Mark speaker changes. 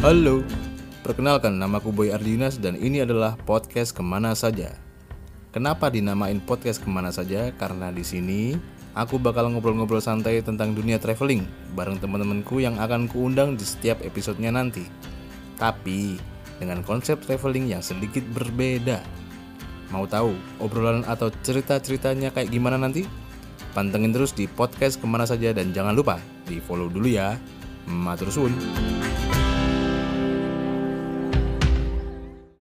Speaker 1: Halo, perkenalkan nama namaku Boy Ardinas dan ini adalah podcast Ke mana Saja. Kenapa dinamain podcast Ke mana Saja? Karena di sini aku bakal ngobrol-ngobrol santai tentang dunia traveling bareng teman-temanku yang akan kuundang di setiap episodenya nanti. Tapi dengan konsep traveling yang sedikit berbeda. Mau tahu obrolan atau cerita-ceritanya kayak gimana nanti? Pantengin terus di podcast Ke mana Saja dan jangan lupa di follow dulu ya. Matur suwun.